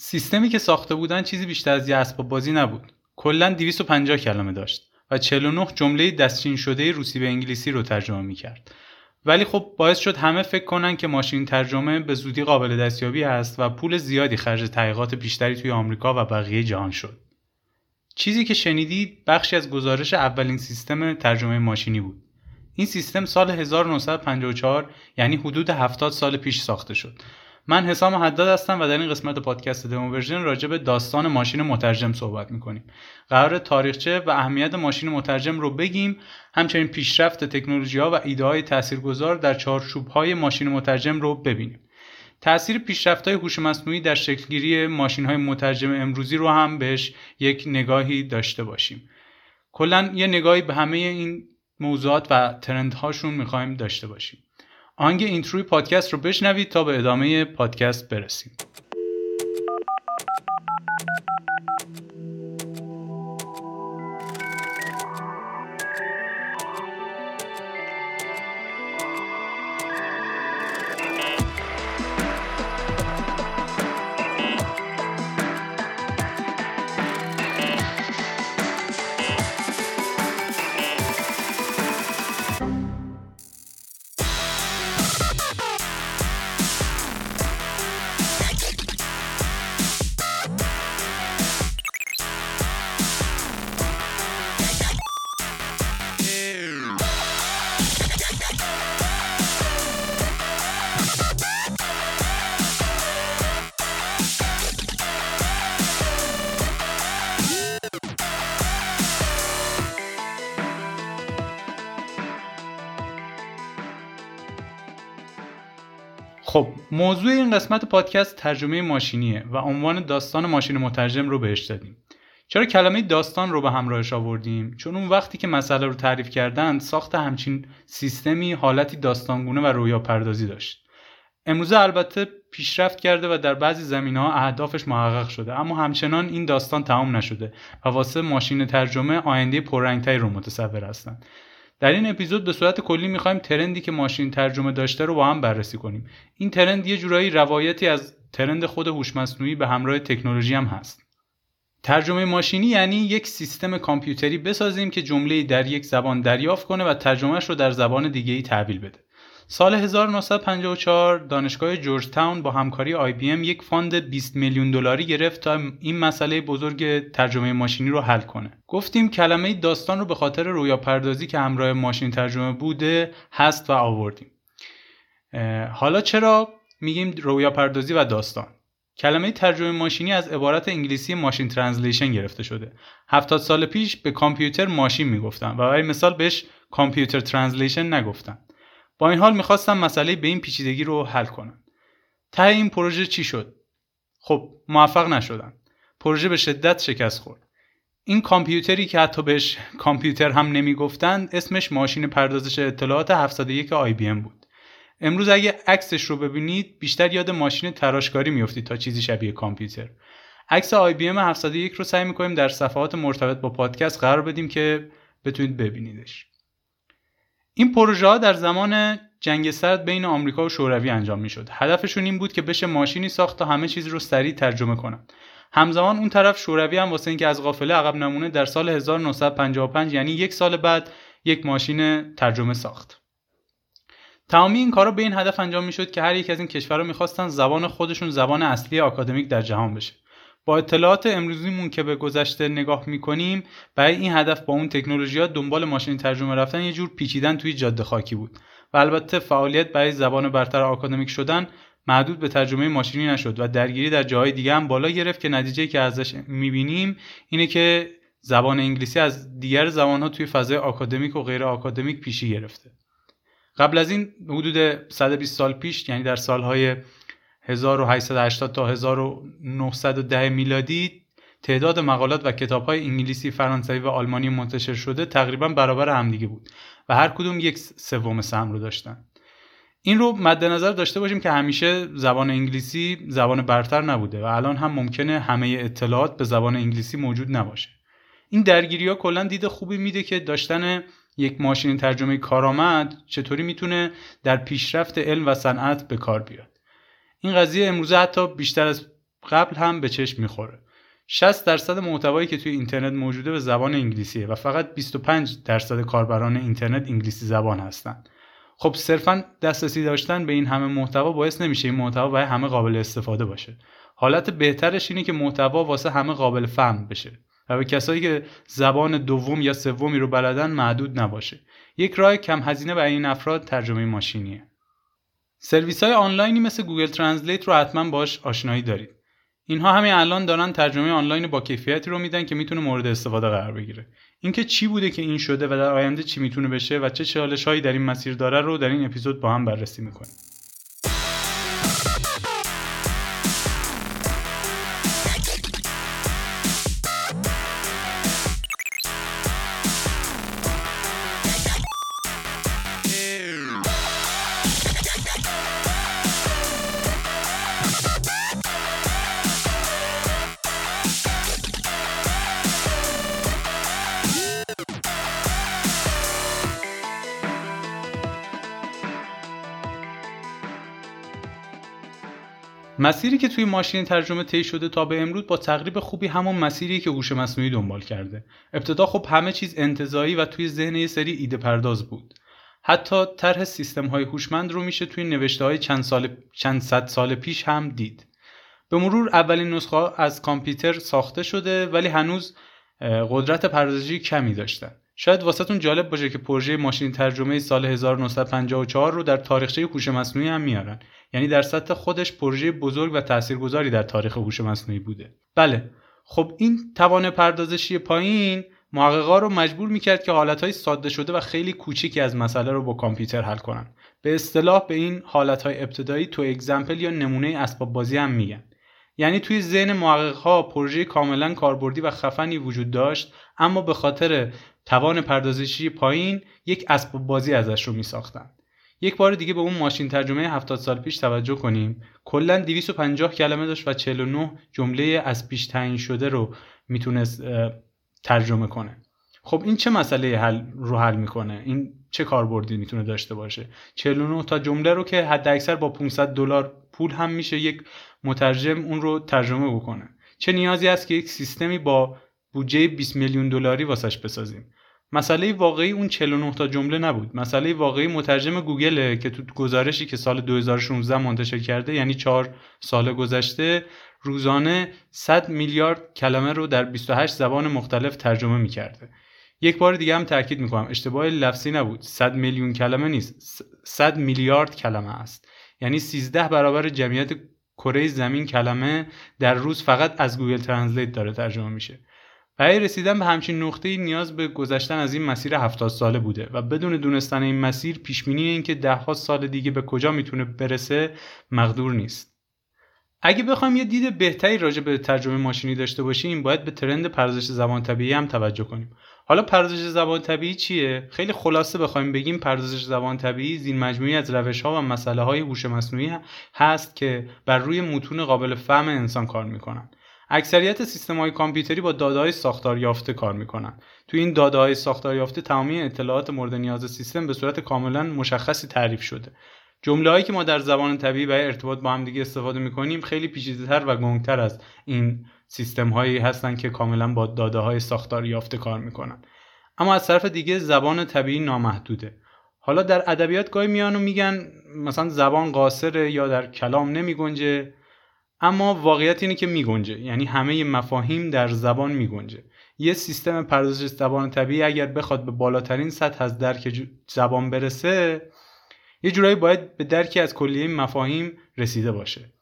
سیستمی که ساخته بودن چیزی بیشتر از یه اسباب بازی نبود کلا 250 کلمه داشت و 49 جمله دستچین شده روسی به انگلیسی رو ترجمه می‌کرد ولی خب باعث شد همه فکر کنن که ماشین ترجمه به زودی قابل دستیابی است و پول زیادی خرج تحقیقات بیشتری توی آمریکا و بقیه جهان شد. چیزی که شنیدید بخشی از گزارش اولین سیستم ترجمه ماشینی بود. این سیستم سال 1954 یعنی حدود 70 سال پیش ساخته شد من حسام حداد هستم و در این قسمت پادکست دمو ورژن راجع به داستان ماشین مترجم صحبت می‌کنیم. قرار تاریخچه و اهمیت ماشین مترجم رو بگیم همچنین پیشرفت تکنولوژی ها و ایده های تاثیرگذار در چارچوب های ماشین مترجم رو ببینیم. تاثیر پیشرفت های هوش مصنوعی در شکلگیری ماشین های مترجم امروزی رو هم بهش یک نگاهی داشته باشیم. کلا یه نگاهی به همه این موضوعات و ترندهاشون می‌خوایم داشته باشیم. آنگ اینتروی پادکست رو بشنوید تا به ادامه پادکست برسیم. موضوع این قسمت پادکست ترجمه ماشینیه و عنوان داستان ماشین مترجم رو بهش دادیم. چرا کلمه داستان رو به همراهش آوردیم؟ چون اون وقتی که مسئله رو تعریف کردن ساخت همچین سیستمی حالتی داستانگونه و رویا پردازی داشت. امروزه البته پیشرفت کرده و در بعضی زمین ها اهدافش محقق شده اما همچنان این داستان تمام نشده و واسه ماشین ترجمه آینده پررنگتری رو متصور هستند در این اپیزود به صورت کلی می‌خوایم ترندی که ماشین ترجمه داشته رو با هم بررسی کنیم. این trend یه جورایی روایتی از trend خود هوش مصنوعی به همراه تکنولوژی هم هست. ترجمه ماشینی یعنی یک سیستم کامپیوتری بسازیم که جمله در یک زبان دریافت کنه و ترجمهش رو در زبان دیگه ای تحویل بده. سال 1954 دانشگاه جورج تاون با همکاری IBM یک fund 20 میلیون دلاری گرفت تا این مسئله بزرگ ترجمه ماشینی رو حل کنه. گفتیم کلمه داستان رو به خاطر رویا پردازی که همراه ماشین ترجمه بوده هست و آوردیم. حالا چرا میگیم رویا پردازی و داستان؟ کلمه ترجمه ماشینی از عبارت انگلیسی machine translation گرفته شده. 70 سال پیش به کامپیوتر ماشین می‌گفتن و برای مثال بهش computer translation نگفتن. با این حال می‌خواستم مسئله به این پیچیدگی رو حل کنم. ته این پروژه چی شد؟ خب موفق نشدن پروژه به شدت شکست خورد. این کامپیوتری که حتی بهش کامپیوتر هم نمی‌گفتند اسمش ماشین پردازش اطلاعات 701 آی بی ام بود. امروز اگه عکسش رو ببینید بیشتر یاد ماشین تراشکاری میافتید تا چیزی شبیه کامپیوتر. عکس آی بی ام 701 رو سعی می‌کنیم در صفحات مرتبط با پادکست قرار بدیم که بتونید ببینیدش. این پروژه ها در زمان جنگ سرد بین آمریکا و شوروی انجام می شد. هدفشون این بود که بشه ماشینی ساخت تا همه چیز رو سریع ترجمه کنن. همزمان اون طرف شوروی هم واسه اینکه از قافله عقب نمونه در سال 1955 یعنی یک سال بعد یک ماشین ترجمه ساخت. تمامی این کارا به این هدف انجام می شد که هر یک از این کشورها می‌خواستن زبان خودشون زبان اصلی آکادمیک در جهان بشه. با اطلاعات امروزیمون که به گذشته نگاه می‌کنیم برای این هدف با اون تکنولوژی ها دنبال ماشین ترجمه رفتن یه جور پیچیدن توی جاده خاکی بود. و البته فعالیت برای زبان برتر آکادمیک شدن محدود به ترجمه ماشینی نشد و درگیری در جاهای دیگه هم بالا گرفت که نتیجه که ازش می‌بینیم اینه که زبان انگلیسی از دیگر زبانها توی فضای آکادمیک و غیر آکادمیک پیشی گرفته. قبل از این حدود 120 سال پیش یعنی در سالهای 1880 تا 1910 میلادی تعداد مقالات و کتاب های انگلیسی، فرانسوی و آلمانی منتشر شده تقریبا برابر همدیگه بود و هر کدوم یک سوم سهم رو داشتن. این رو مد نظر داشته باشیم که همیشه زبان انگلیسی زبان برتر نبوده و الان هم ممکنه همه اطلاعات به زبان انگلیسی موجود نباشه. این درگیری ها کلا دید خوبی میده که داشتن یک ماشین ترجمه کارآمد چطوری می‌تونه در پیشرفت علم و صنعت به کار بیاد. این قضیه امروزه حتی بیشتر از قبل هم به چشم می‌خوره. 60 درصد محتوایی که توی اینترنت موجوده به زبان انگلیسیه و فقط 25 درصد کاربران اینترنت انگلیسی زبان هستن. خب صرفا دسترسی داشتن به این همه محتوا باعث نمیشه این محتوا برای همه قابل استفاده باشه. حالت بهترش اینه که محتوا واسه همه قابل فهم بشه و به کسایی که زبان دوم یا سومی رو بلدن محدود نباشه. یک راه کم هزینه برای این افراد ترجمه ماشینیه. سرویس های آنلاینی مثل گوگل ترنسلیت رو حتما باش آشنایی دارید. اینها همین الان دارن ترجمه آنلاین با کیفیتی رو میدن که می‌تونه مورد استفاده قرار بگیره. اینکه چی بوده که این شده و در آینده چی می‌تونه بشه و چه چالش هایی در این مسیر داره رو در این اپیزود با هم بررسی می‌کنیم. مسیری که توی ماشین ترجمه طی شده تا به امروز با تقریب خوبی همون مسیری که هوش مصنوعی دنبال کرده. ابتدا خب همه چیز انتظایی و توی ذهن یه سری ایده پرداز بود. حتی طرح سیستم های هوشمند رو میشه توی نوشته های چند, سال چند صد سال پیش هم دید. به مرور اولین نسخه از کامپیوتر ساخته شده ولی هنوز قدرت پردازشی کمی داشتن. شاید واسهتون جالب باشه که پروژه ماشین ترجمه سال 1954 رو در تاریخچه هوش مصنوعی هم میارن. یعنی در سطح خودش پروژه بزرگ و تاثیرگذاری در تاریخ هوش مصنوعی بوده. بله خب این توان پردازشی پایین محققا رو مجبور می‌کرد که حالتهای ساده شده و خیلی کوچیکی از مسئله رو با کامپیوتر حل کنن. به اصطلاح به این حالتهای ابتدایی تو اگزمپل یا نمونه اسباب بازی هم میگن. یعنی توی ذهن محققها پروژه کاملا کاربردی و خفنی وجود داشت اما به خاطر توان پردازشی پایین یک اسباب بازی ازش رو میساختن. یک بار دیگه به اون ماشین ترجمه 70 سال پیش توجه کنیم. کلا 250 کلمه داشت و 49 جمله از پیش تعیین شده رو می‌تونست ترجمه کنه. خب این چه مسئله حل رو حل می‌کنه؟ این چه کاربردی می‌تونه داشته باشه؟ 49 تا جمله رو که حد اکثر با 500 دلار پول هم میشه یک مترجم اون رو ترجمه بکنه. چه نیازی هست که یک سیستمی با بودجه 20 میلیون دلاری واسش بسازیم؟ مسئله واقعی اون 49 تا جمله نبود. مسئله واقعی مترجم گوگل که تو گزارشی که سال 2016 منتشر کرده یعنی 4 سال گذشته روزانه 100 میلیارد کلمه رو در 28 زبان مختلف ترجمه می‌کرده. یک بار دیگه هم تاکید می‌کنم اشتباه لفظی نبود. 100 میلیون کلمه نیست. 100 میلیارد کلمه است. یعنی 13 برابر جمعیت کره زمین کلمه در روز فقط از گوگل ترنسلیت داره ترجمه میشه. برای رسیدن به همچین نقطه نیاز به گذشتن از این مسیر 70 ساله بوده و بدون دونستن این مسیر پیشبینی این که دهها سال دیگه به کجا می‌تونه برسه مقدور نیست. اگه بخوایم یه دید بهتری راجع به ترجمه ماشینی داشته باشیم باید به trend پردازش زبان طبیعی هم توجه کنیم. حالا پردازش زبان طبیعی چیه؟ خیلی خلاصه بخوایم بگیم پردازش زبان طبیعی زیر مجموعه‌ای از روش ها و مسئله های هوش مصنوعی هست که بر روی متون قابل فهم انسان کار می‌کنن. اکثریت سیستم های کامپیوتری با داده های ساختار یافته کار می‌کنن. تو این داده های ساختار یافته تمامی اطلاعات مورد نیاز سیستم به صورت کاملا مشخصی تعریف شده. جمله هایی که ما در زبان طبیعی برای ارتباط با هم دیگه استفاده می‌کنیم خیلی پیچیده‌تر و گنگتر از این سیستم هایی هستن که کاملا با داده های ساختار یافته کار می‌کنن. اما از طرف دیگه زبان طبیعی نامحدوده. حالا در ادبیات گاهی میان میگن مثلا زبان قاصره یا در کلام نمیگنجه. اما واقعیت اینه که میگنجه. یعنی همه مفاهیم در زبان میگنجه. یه سیستم پردازش زبان طبیعی اگر بخواد به بالاترین سطح از درک زبان برسه یه جورایی باید به درکی از کلیه مفاهیم رسیده باشه.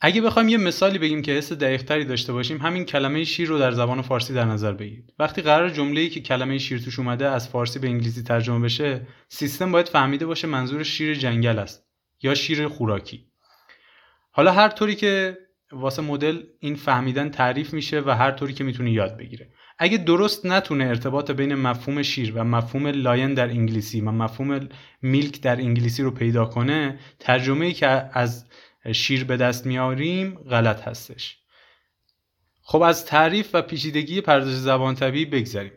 اگه بخوایم یه مثالی بگیم که حس دقیقتری داشته باشیم همین کلمه شیر رو در زبان فارسی در نظر بگیرید. وقتی قرار جمله‌ای که کلمه شیر توش اومده از فارسی به انگلیسی ترجمه بشه سیستم باید فهمیده باشه منظور شیر جنگل است یا شیر خوراکی. حالا هر طوری که واسه مدل این فهمیدن تعریف میشه و هر طوری که می‌تونه یاد بگیره. اگه درست نتونه ارتباط بین مفهوم شیر و مفهوم لاین در انگلیسی و مفهوم میلک در انگلیسی رو پیدا کنه ترجمه ای که از شیر به دست میاریم غلط هستش. خب از تعریف و پیچیدگی پردازش زبان طبیعی بگذریم.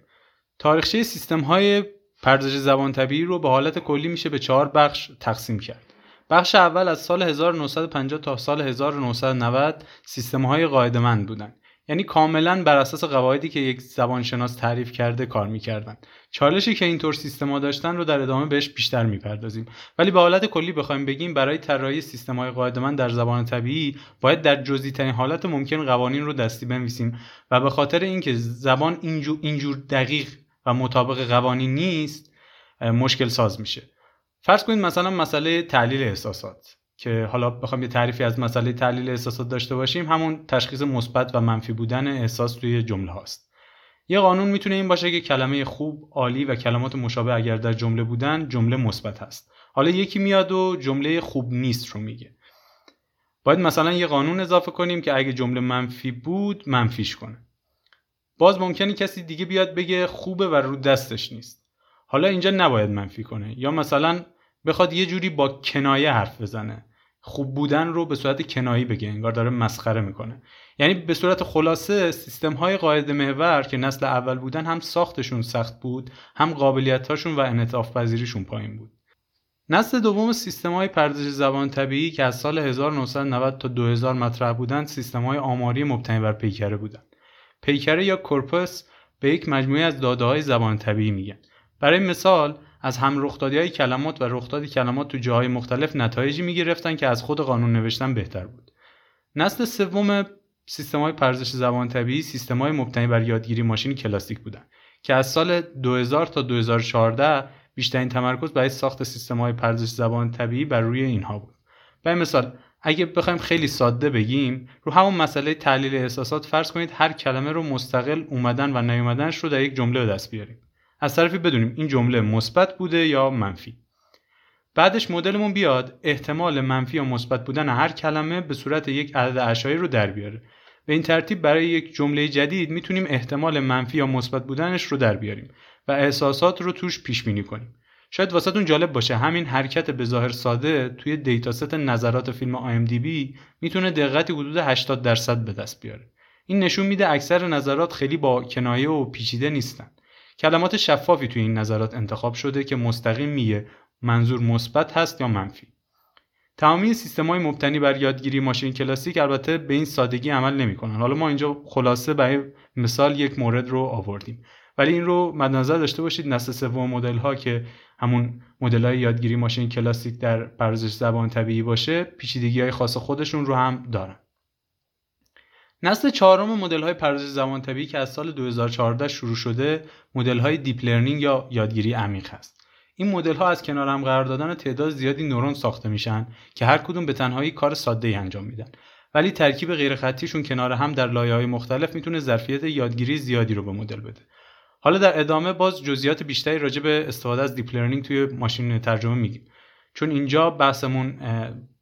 تاریخچه سیستم های پردازش زبان طبیعی رو به حالت کلی میشه به چهار بخش تقسیم کرد. بخش اول از سال 1950 تا سال 1990 سیستم های قاعدمند بودند یعنی کاملا بر اساس قواعدی که یک زبانشناس تعریف کرده کار می‌کردن. چالشی که اینطور سیستما داشتن رو در ادامه بهش بیشتر می‌پردازیم. ولی به حالت کلی بخوایم بگیم برای طراحی سیستم‌های قاعدمند در زبان طبیعی باید در جزئی ترین حالت ممکن قوانین رو دستی بنویسیم و به خاطر اینکه زبان اینجور دقیق و مطابق قوانین نیست مشکل ساز میشه. فرض کنید مثلا مسئله تحلیل احساسات که حالا بخوام یه تعریفی از مسئله تحلیل احساسات داشته باشیم همون تشخیص مثبت و منفی بودن احساس توی جمله هاست یه قانون می‌تونه این باشه که کلمه خوب، عالی و کلمات مشابه اگر در جمله بودن جمله مثبت هست. حالا یکی میاد و جمله خوب نیست رو میگه. باید مثلا یه قانون اضافه کنیم که اگه جمله منفی بود منفیش کنه. باز ممکنه کسی دیگه بیاد بگه خوبه و رو دستش نیست. حالا اینجا نباید منفی کنه یا مثلا بخواد یه جوری با کنایه حرف بزنه. خوب بودن رو به صورت کنایی بگه انگار داره مسخره می‌کنه. یعنی به صورت خلاصه سیستم های قاعده محور که نسل اول بودن هم ساختشون سخت بود هم قابلیتاشون و انعطاف پذیریشون پایین بود. نسل دوم سیستم های پردازش زبان طبیعی که از سال 1990 تا 2000 مطرح بودند سیستم های آماری مبتنی بر پیکره بودند پیکره یا کورپوس به یک مجموعه از داده های زبان طبیعی میگن. برای مثال از هم رخدادی های کلمات و رخدادی کلمات تو جاهای مختلف نتایجی می‌گرفتن که از خود قانون نوشتن بهتر بود. نسل سوم سیستم های پردازش زبان طبیعی سیستم های مبتنی بر یادگیری ماشین کلاسیک بودن که از سال 2000 تا 2014 بیشترین تمرکز برای ساخت سیستم های پردازش زبان طبیعی بر روی اینها بود. برای مثال اگه بخوایم خیلی ساده بگیم رو همون مسئله تحلیل احساسات فرض کنید هر کلمه رو مستقل اومدن و نیومدنش رو در یک جمله به دست بیاریم. از طرفی بدونیم این جمله مثبت بوده یا منفی. بعدش مدلمون بیاد احتمال منفی یا مثبت بودن هر کلمه به صورت یک عدد اشاری رو در بیاره. به این ترتیب برای یک جمله جدید می‌تونیم احتمال منفی یا مثبت بودنش رو در بیاریم و احساسات رو توش پیش بینی کنیم. شاید واسهتون جالب باشه همین حرکت به ظاهر ساده توی دیتاست نظرات فیلم IMDb می‌تونه دقتی حدود 80 درصد به دست بیاره. این نشون میده اکثر نظرات خیلی با کنایه و پیچیده نیستن. کلمات شفافی توی این نظرات انتخاب شده که مستقیم میگه منظور مثبت هست یا منفی. تمامی سیستم های مبتنی بر یادگیری ماشین کلاسیک البته به این سادگی عمل نمی‌کنن. حالا ما اینجا خلاصه برای مثال یک مورد رو آوردیم. ولی این رو مد نظر داشته باشید نسل سوم مدل ها که همون مدل های یادگیری ماشین کلاسیک در پردازش زبان طبیعی باشه پیچیدگی های خاص خودشون رو هم دارن. نسل چهارم مدل های پردازش زبان طبیعی که از سال 2014 شروع شده مدل های deep learning یا یادگیری عمیق هست. این مدل ها از کنار هم قرار دادن تعداد زیادی نورون ساخته میشن که هر کدوم به تنهایی کار ساده ای انجام میدن. ولی ترکیب غیرخطیشون کنار هم در لایه های مختلف می‌تونه ظرفیت یادگیری زیادی رو به مدل بده. حالا در ادامه باز جزئیات بیشتری راجع به استفاده از deep learning توی ماشین ترجمه میگیم. چون اینجا بحثمون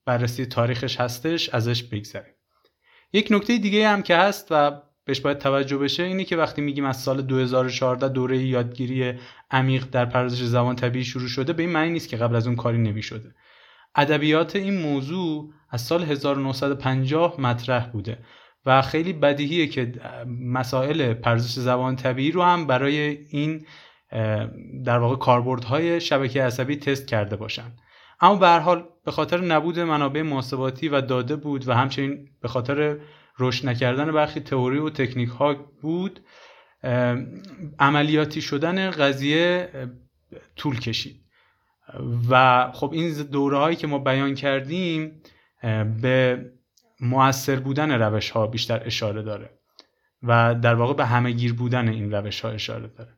بررسی تاریخش هستش ازش بگذریم. یک نکته دیگه هم که هست و بهش باید توجه بشه اینه که وقتی میگیم از سال 2014 دوره یادگیری عمیق در پردازش زبان طبیعی شروع شده به این معنی نیست که قبل از اون کاری نمی‌شده. ادبیات این موضوع از سال 1950 مطرح بوده و خیلی بدیهیه که مسائل پردازش زبان طبیعی رو هم برای این در واقع کاربردهای شبکه عصبی تست کرده باشن. اما به هر حال به خاطر نبود منابع محاسباتی و داده بود و همچنین به خاطر رشد نکردن برخی تئوری و تکنیک ها بود عملیاتی شدن قضیه طول کشید. و خب این دوره هایی که ما بیان کردیم به مؤثر بودن روش ها بیشتر اشاره داره و در واقع به همه گیر بودن این روش ها اشاره داره.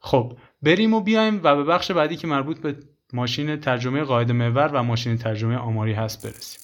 خب بریم و بیایم و به بخش بعدی که مربوط به ماشین ترجمه قاعده محور و ماشین ترجمه آماری هست برسیم.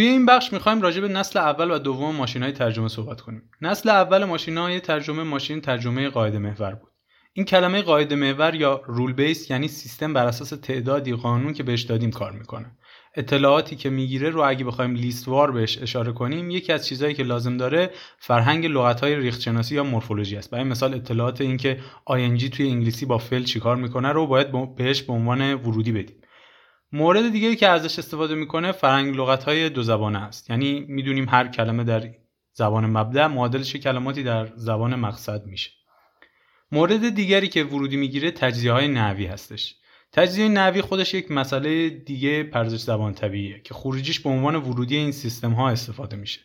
توی این بخش می‌خوایم راجع به نسل اول و دوم ماشین های ترجمه صحبت کنیم. نسل اول ماشین های ترجمه ماشین ترجمه قاعده محور بود. این کلمه قاعده محور یا رول بیس یعنی سیستم بر اساس تعدادی قانون که بهش دادیم کار می‌کنه اطلاعاتی که می‌گیره رو اگه بخوایم لیست وار بهش اشاره کنیم یکی از چیزهایی که لازم داره فرهنگ لغت‌های ریختشناسی یا مورفولوژی است برای مثال اطلاعات اینکه آینجی توی انگلیسی با فعل چیکار می‌کنه رو باید بهش به عنوان ورودی بدیم مورد دیگه که ازش استفاده می‌کنه فرهنگ لغت‌های دو زبانه است. یعنی می‌دونیم هر کلمه در زبان مبدع معادلش کلماتی در زبان مقصد میشه. مورد دیگری که ورودی می‌گیره تجزیه های نحوی هستش. تجزیه نحوی خودش یک مسئله دیگه پردازش زبان طبیعیه که خروجیش به عنوان ورودی این سیستم ها استفاده میشه.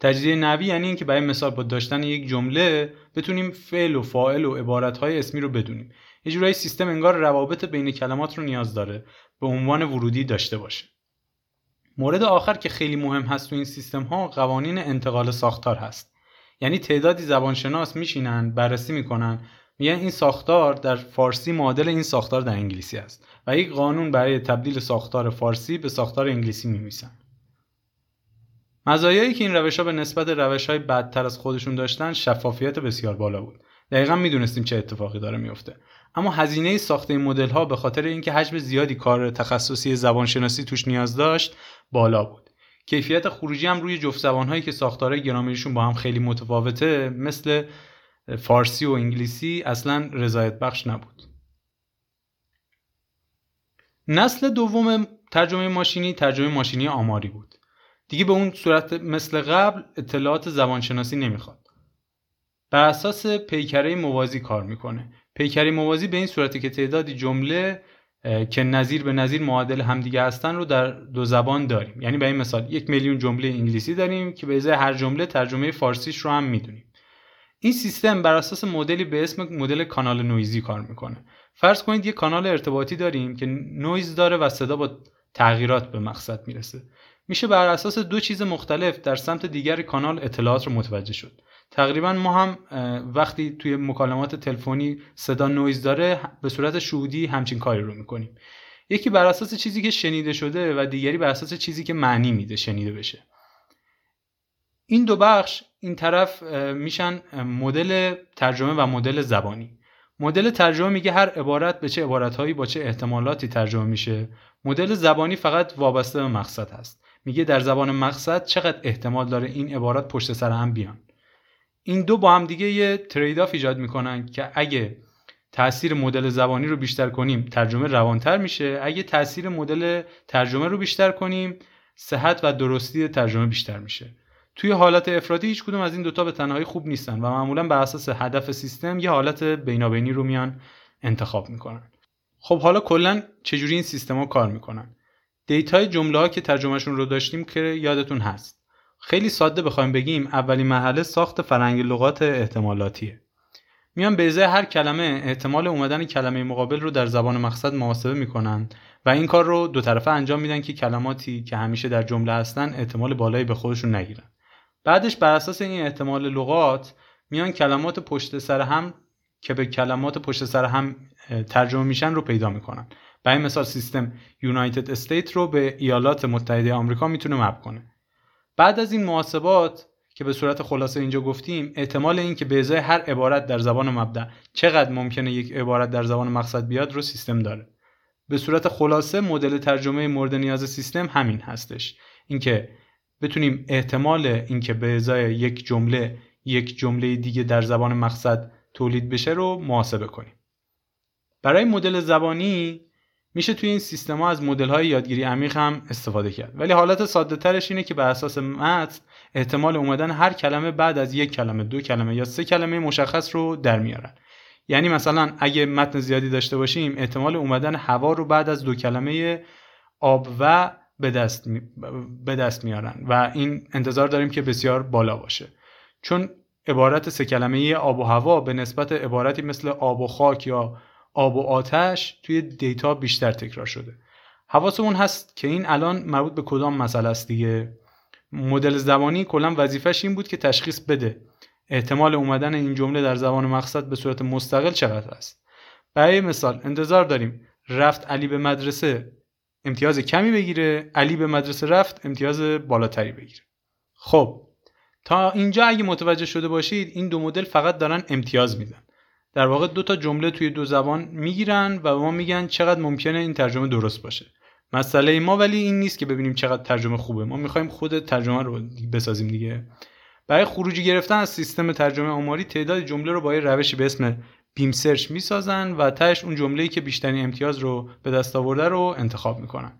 تجزیه نحوی یعنی اینکه برای مثال با داشتن یک جمله بتونیم فعل و فاعل و عبارت های اسمی رو بدونیم. یه جورایی سیستم انگار روابط بین کلمات رو نیاز داره. به عنوان ورودی داشته باشه. مورد آخر که خیلی مهم هست تو این سیستم ها قوانین انتقال ساختار هست. یعنی تعدادی زبانشناس میشینن بررسی می‌کنن. میگن این ساختار در فارسی معادل این ساختار در انگلیسی است و یک قانون برای تبدیل ساختار فارسی به ساختار انگلیسی میمیسن مزایایی که این روش ها به نسبت روش های بدتر از خودشون داشتن شفافیت بسیار بالا بود. دقیقا می‌دونستیم چه اتفاقی داره میفته اما هزینه ساخت این مدل ها به خاطر اینکه حجم زیادی کار تخصصی زبانشناسی توش نیاز داشت بالا بود. کیفیت خروجی هم روی جفت زبان هایی که ساختارهای گرامریشون با هم خیلی متفاوته مثل فارسی و انگلیسی اصلا رضایت بخش نبود. نسل دوم ترجمه ماشینی ترجمه ماشینی آماری بود. دیگه به اون صورت مثل قبل اطلاعات زبانشناسی نمی‌خواد. بر اساس پیکره موازی کار می‌کنه. پیکره موازی به این صورتی که تعدادی جمله که نظیر به نظیر معادل همدیگه هستن رو در دو زبان داریم. یعنی به این مثال یک میلیون جمله انگلیسی داریم که به ازای هر جمله ترجمه فارسیش رو هم می‌دونیم. این سیستم بر اساس مدلی به اسم مدل کانال نویزی کار می‌کنه. فرض کنید یک کانال ارتباطی داریم که نویز داره و صدا با تغییرات به مقصد می‌رسه. میشه بر اساس دو چیز مختلف در سمت دیگر کانال اطلاعات رو متوجه شد. تقریبا ما هم وقتی توی مکالمات تلفنی صدا نویز داره به صورت شهودی همچین کاری رو می‌کنیم. یکی بر اساس چیزی که شنیده شده و دیگری بر اساس چیزی که معنی میده شنیده بشه. این دو بخش این طرف میشن مدل ترجمه و مدل زبانی. مدل ترجمه میگه هر عبارت به چه عبارتهایی با چه احتمالاتی ترجمه میشه. مدل زبانی فقط وابسته به مقصد هست. میگه در زبان مقصد چقدر احتمال داره این عبارات پشت سر هم بیان. این دو با هم دیگه یه trade off ایجاد می‌کنن که اگه تاثیر مدل زبانی رو بیشتر کنیم ترجمه روانتر میشه. اگه تاثیر مدل ترجمه رو بیشتر کنیم صحت و درستی ترجمه بیشتر میشه. توی حالت افراطی هیچ کدوم از این دوتا به تنهایی خوب نیستن و معمولا بر اساس هدف سیستم یه حالت بینابینی رو میان انتخاب می‌کنن. خب حالا کلا چجوری این سیستما کار می‌کنن؟ data ی جمله ها که ترجمهشون رو داشتیم که یادتون هست. خیلی ساده بخوایم بگیم اولین مرحله ساخت فرنگ لغات احتمالاتیه. میان ازای هر کلمه احتمال اومدن کلمه مقابل رو در زبان مقصد محاسبه می‌کنن و این کار رو دو طرفه انجام میدن که کلماتی که همیشه در جمله هستن احتمال بالایی به خودشون نگیرن. بعدش بر اساس این احتمال لغات میان کلمات پشت سر هم که به کلمات پشت سر هم ترجمه میشن رو پیدا می‌کنن. برای مثال سیستم یونایتد استیت رو به ایالات متحده آمریکا می‌تونه مپ کنه. بعد از این محاسبات که به صورت خلاصه اینجا گفتیم احتمال این که به ازای هر عبارت در زبان مبدع چقدر ممکنه یک عبارت در زبان مقصد بیاد رو سیستم داره. به صورت خلاصه مدل ترجمه مورد نیاز سیستم همین هستش. اینکه بتونیم احتمال اینکه به ازای یک جمله یک جمله دیگه در زبان مقصد تولید بشه رو محاسبه کنیم. برای مدل زبانی میشه توی این سیستما از مدل های یادگیری عمیق هم استفاده کرد ولی حالت ساده ترش اینه که بر اساس متن احتمال اومدن هر کلمه بعد از یک کلمه دو کلمه یا سه کلمه مشخص رو در میارن یعنی مثلا اگه متن زیادی داشته باشیم احتمال اومدن هوا رو بعد از دو کلمه آب و به دست. به دست میارن و این انتظار داریم که بسیار بالا باشه چون عبارت سه کلمه آب و هوا به نسبت عبارتی مثل آب و خاک یا آب و آتش توی دیتا بیشتر تکرار شده. حواسمون هست که این الان مربوط به کدام مسئله است دیگه؟ مدل زبانی کلا وظیفش این بود که تشخیص بده احتمال اومدن این جمله در زبان مقصد به صورت مستقل چقدر است. برای مثال انتظار داریم رفت علی به مدرسه امتیاز کمی بگیره علی به مدرسه رفت امتیاز بالاتری بگیره. خب تا اینجا اگه متوجه شده باشید این دو مدل فقط دارن امتیاز میدن. در واقع دو تا جمله توی دو زبان می‌گیرن و ما میگن چقدر ممکنه این ترجمه درست باشه. مسئله ما ولی این نیست که ببینیم چقدر ترجمه خوبه. ما می‌خوایم خود ترجمه رو بسازیم دیگه. برای خروجی گرفتن از سیستم ترجمه آماری تعداد جمله رو با یه روشی به اسم بیم سرچ می‌سازن و تهش اون جمله‌ای که بیشترین امتیاز رو به دست آورده رو انتخاب می‌کنن.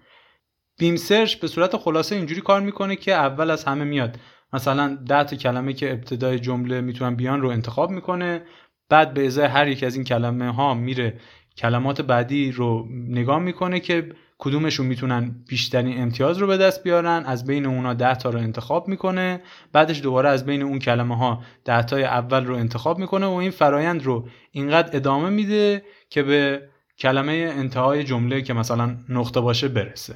بیم سرچ به صورت خلاصه اینجوری کار می‌کنه که اول از همه میاد. مثلا 10 تا کلمه که ابتدای جمله می‌تونن بیان رو انتخاب می‌کنه. بعد به ازای هر یک از این کلمه ها میره کلمات بعدی رو نگاه می‌کنه که کدومشون می‌تونن بیشترین امتیاز رو به دست بیارن از بین اونا 10 تا رو انتخاب می‌کنه بعدش دوباره از بین اون کلمه ها 10 تای اول رو انتخاب می‌کنه و این فرایند رو اینقدر ادامه میده که به کلمه انتهای جمله که مثلا نقطه باشه برسه.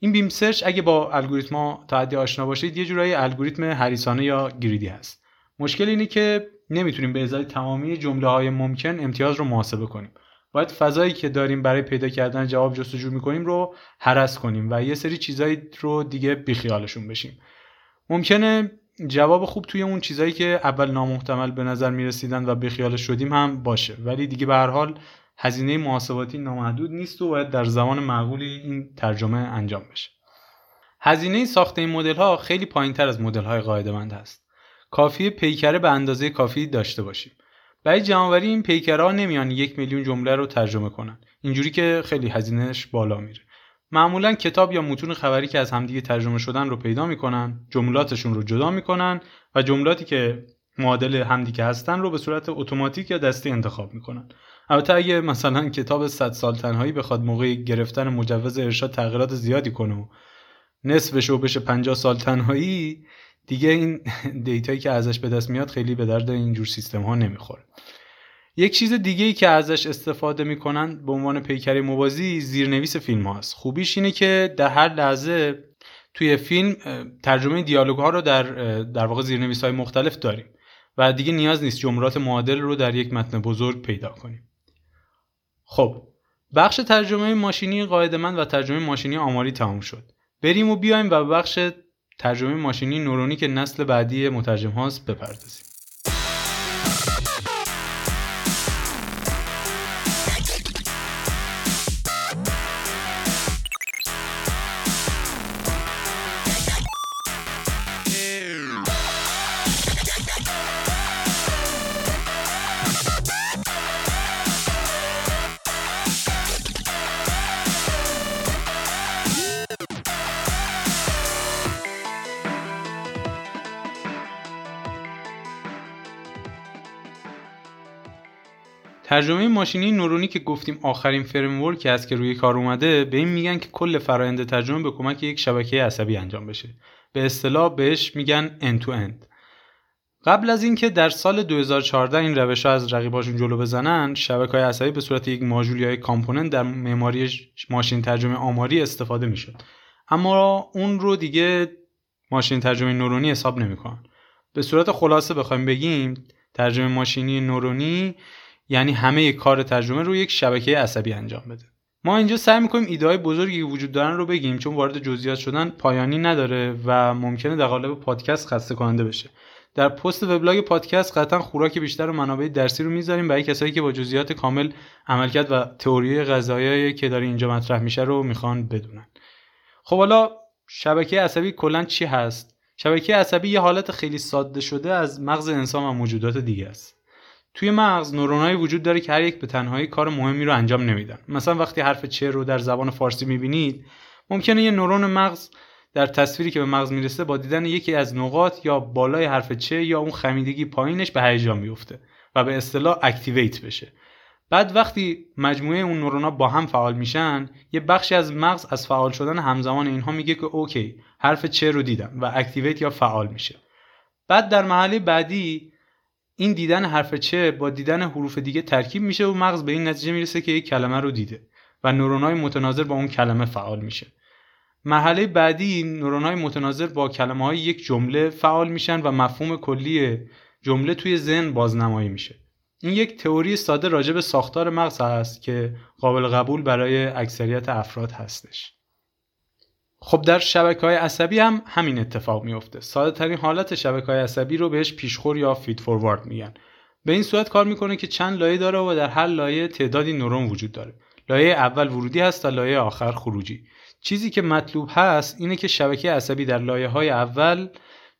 این بیم سرچ اگه با الگوریتما تا حدی آشنا باشید یه جورایی الگوریتم هریسانه یا گریدی هست. مشکل اینه که نمی‌تونیم به ازای تمامی جمله های ممکن امتیاز رو محاسبه کنیم. باید فضایی که داریم برای پیدا کردن جواب جستجو می‌کنیم رو هرس کنیم و یه سری چیزایی رو دیگه بیخیالشون بشیم. ممکنه جواب خوب توی اون چیزایی که اول نامحتمل به نظر می‌رسیدن و بیخیالش شدیم هم باشه. ولی دیگه به هر حال هزینه محاسباتی نامحدود نیست و باید در زمان معقولی این ترجمه انجام بشه. هزینه ساخت این مدل ها خیلی پایین تر از مدل های قاعده مند هست. کافی پیکره به اندازه کافی داشته باشیم. برای جمعآوری این پیکرها نمیان یک میلیون جمله رو ترجمه کنن. اینجوری که خیلی هزینهش بالا میره. معمولا کتاب یا متون خبری که از همدیگه ترجمه شدن رو پیدا می‌کنن جملاتشون رو جدا می‌کنن و جملاتی که معادل همدیگه هستن رو به صورت اتوماتیک یا دستی انتخاب می‌کنن. البته اگه مثلا کتاب 100 سال تنهایی بخواد موقع گرفتن مجوز ارشاد تغییرات زیادی کنه و نصفش رو بشه 50 سال تنهایی دیگه این دیتایی که ازش به دست میاد خیلی به درد اینجور سیستم ها نمی‌خوره. یک چیز دیگه ای که ازش استفاده می‌کنن به عنوان پیکری موازی زیرنویس فیلم هاست خوبیش اینه که در هر لحظه توی فیلم ترجمه دیالوگ ها رو در در واقع زیرنویس های مختلف داریم و دیگه نیاز نیست جملات معادل رو در یک متن بزرگ پیدا کنیم. خب بخش ترجمه ماشینی قاعدمند و ترجمه ماشینی آماری تمام شد. بریم و بیایم و بخش ترجمه ماشینی نورونی که نسل بعدی مترجم هاست بپردازیم. ترجمه ماشینی نورونی که گفتیم آخرین framework ی است که روی کار اومده به این میگن که کل فرایند ترجمه به کمک یک شبکه عصبی انجام بشه. به اصطلاح بهش میگن end to end. قبل از اینکه در سال 2014 این روش ها از رقیباشون جلو بزنن شبکه های عصبی به صورت یک ماژول یا component در معماری ماشین ترجمه آماری استفاده می‌شد. اما اون رو دیگه ماشین ترجمه نورونی حساب نمی‌کنن. به صورت خلاصه بخوایم بگیم ترجمه ماشینی نورونی یعنی همه کار ترجمه رو یک شبکه عصبی انجام بده. ما اینجا سعی می‌کنیم ایده های بزرگی که وجود دارن رو بگیم چون وارد جزئیات شدن پایانی نداره و ممکنه در قالب پادکست خسته کننده بشه. در پست وبلاگ پادکست قطعا خوراک بیشتر و منابع درسی رو می‌ذاریم برای کسایی که با جزئیات کامل عملکرد و تئوری غذایی که داره اینجا مطرح میشه رو می‌خوان بدونن. خب حالا شبکه عصبی کلا چی هست؟ شبکه عصبی یه حالت خیلی ساده شده از مغز انسان و موجودات دیگه است. توی مغز نورونایی وجود داره که هر یک به تنهایی کار مهمی رو انجام نمیدن. مثلا وقتی حرف چه رو در زبان فارسی می‌بینید ممکنه یه نورون مغز در تصویری که به مغز می‌رسه با دیدن یکی از نقاط بالای حرف چه یا اون خمیدگی پایینش به هیجان میفته و به اصطلاح activate بشه. بعد وقتی مجموعه اون نورونا با هم فعال میشن یه بخشی از مغز از فعال شدن همزمان اینها میگه که okay حرف چه رو دیدم و activate یا فعال میشه. بعد در مرحله بعدی این دیدن حرف چه با دیدن حروف دیگه ترکیب میشه و مغز به این نتیجه می‌رسه که یک کلمه رو دیده و نورونای متناظر با اون کلمه فعال میشه. مرحله بعدی نورونای متناظر با کلمه های یک جمله فعال میشن و مفهوم کلی جمله توی ذهن بازنمایی میشه. این یک تئوری ساده راجع به ساختار مغز هست که قابل قبول برای اکثریت افراد هستش. خب در شبکه های عصبی هم همین اتفاق میفته ساده ترین حالت شبکه های عصبی رو بهش پیشخور یا فید فوروارد میگن. به این صورت کار می‌کنه که چند لایه داره و در هر لایه تعدادی نورون وجود داره. لایه اول ورودی هست و لایه آخر خروجی. چیزی که مطلوب هست اینه که شبکه عصبی در لایه های اول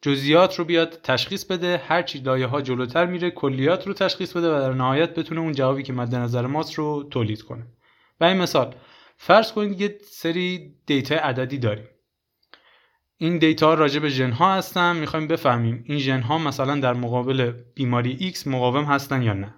جزئیات رو بیاد تشخیص بده هر چی لایه ها جلوتر میره کلیات رو تشخیص بده و در نهایت بتونه اون جوابی که مد نظر ماست رو تولید کنه. این مثال فرض کنید یه سری دیتا عددی داریم. این دیتا راجع به ژن ها هستن می‌خوایم بفهمیم این ژن ها مثلا در مقابل بیماری X مقاوم هستن یا نه.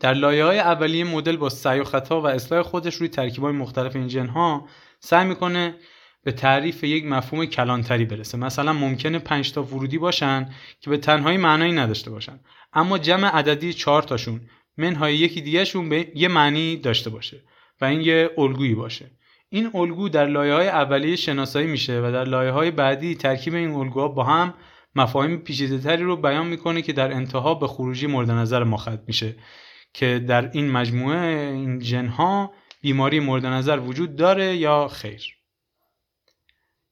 در لایه های اولیه مدل با سعی و خطا و اصلاح خودش روی ترکیب های مختلف این ژن ها سعی می‌کنه به تعریف یک مفهوم کلانتری برسه. مثلا ممکنه 5 تا ورودی باشن که به تنهایی معنایی نداشته باشن. اما جمع عددی 4 تاشون منهای یکی دیگهشون به یه معنی داشته باشه. و این یه الگویی باشه. این الگو در لایه های اولیه شناسایی میشه و در لایه های بعدی ترکیب این الگوها با هم مفاهیم پیچیده‌تری رو بیان می‌کنه که در انتها به خروجی مورد نظر ما ختم میشه. که در این مجموعه این جنها بیماری مورد نظر وجود داره یا خیر.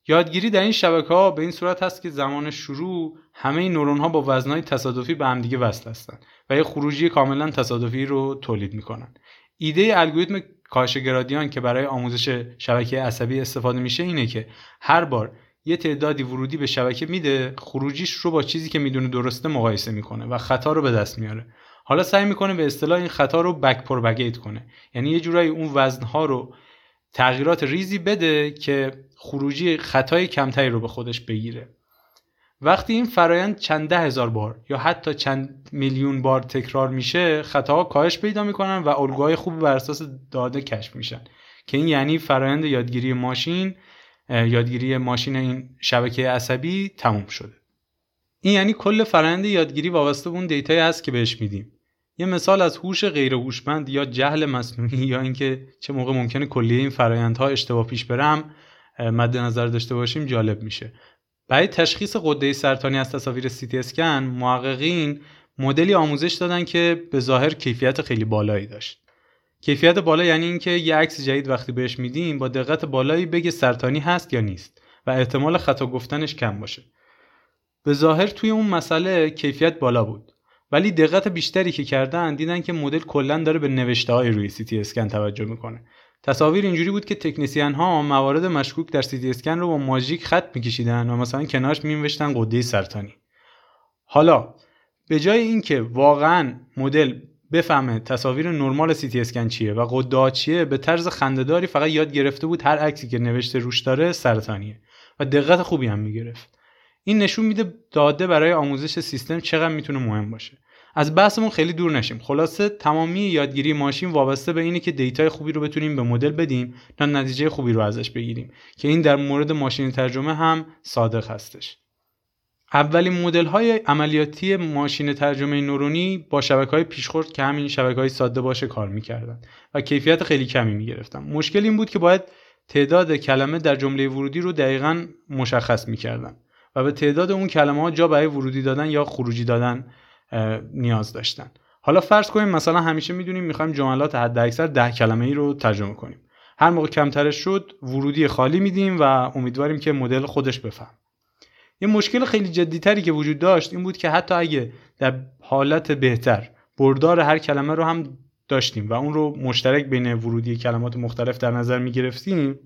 یادگیری در این شبکه ها به این صورت هست که زمان شروع همه این نورون ها با وزنهای تصادفی به همدیگه وصل هستند و یه خروجی کاملا تصادفی رو تولید می‌کنن. ایده الگوریتم کاهش گرادیان که برای آموزش شبکه عصبی استفاده میشه اینه که هر بار یه تعدادی ورودی به شبکه میده خروجیش رو با چیزی که می‌دونه درسته مقایسه می‌کنه و خطا رو به دست میاره. حالا سعی می‌کنه به اصطلاح این خطا رو بک پروپاگیت کنه. یعنی یه جورایی اون وزنها رو تغییرات ریزی بده که خروجی خطای کمتری رو به خودش بگیره. وقتی این فرایند چند ده هزار بار یا حتی چند میلیون بار تکرار میشه خطاها کاهش پیدا می‌کنن و الگوهای خوب بر اساس داده کشف میشن. که این یعنی فرایند یادگیری ماشین یادگیری ماشین این شبکه عصبی تموم شده. این یعنی کل فرایند یادگیری وابسته به اون دیتایی هست که بهش میدیم. یه مثال از هوش غیر هوشمند یا جهل مصنوعی یا اینکه چه موقع ممکنه کلیه این فرایندها اشتباه پیش برم مد نظر داشته باشیم جالب میشه. برای تشخیص قده سرطانی از تصاویر سی اسکن محققین مدلی آموزش دادن که به ظاهر کیفیت خیلی بالایی داشت. کیفیت بالا یعنی اینکه یه عکس جدید وقتی بهش میدیم با دقت بالایی بگه سرطانی هست یا نیست و احتمال خطا گفتنش کم باشه. به ظاهر توی اون مسئله کیفیت بالا بود. ولی دقت بیشتری که کردن دیدن که مدل کلا داره به نوشته های روی سی اسکن توجه می‌کنه. تصاویر اینجوری بود که تکنیسیان ها موارد مشکوک در سی اسکن رو با ماژیک خط میکشیدن و مثلا کنارش مینوشتن غده سرطانی. حالا به جای اینکه واقعا مدل بفهمه تصاویر نرمال سی تی اسکن چیه و غده چیه به طرز خندهداری فقط یاد گرفته بود هر عکسی که نوشته روش داره سرطانیه و دقت خوبی هم می‌گرفت. این نشون میده داده برای آموزش سیستم چقدر می‌تونه مهم باشه. از بحثمون خیلی دور نشیم. خلاصه تمامی یادگیری ماشین وابسته به اینه که data ی خوبی رو بتونیم به مدل بدیم تا نتیجه خوبی رو ازش بگیریم که این در مورد ماشین ترجمه هم صادق هستش. اولین مدل های عملیاتی ماشین ترجمه نورونی با شبکه های پیشخورد که همین شبکه های ساده باشه کار می‌کردن و کیفیت خیلی کمی می‌گرفتن. مشکل این بود که باید تعداد کلمه در جمله ورودی رو دقیقا مشخص می‌کردن و به تعداد اون کلمه ها جا برای ورودی دادن یا خروجی دادن نیاز داشتن. حالا فرض کنیم مثلا همیشه می‌دونیم می‌خوایم جملات حد اکثر ده کلمه ای رو ترجمه کنیم. هر موقع کمترش شد ورودی خالی میدیم و امیدواریم که مدل خودش بفهم. یه مشکل خیلی جدیتری که وجود داشت این بود که حتی اگه در حالت بهتر بردار هر کلمه رو هم داشتیم و اون رو مشترک بین ورودی کلمات مختلف در نظر می گرفتیم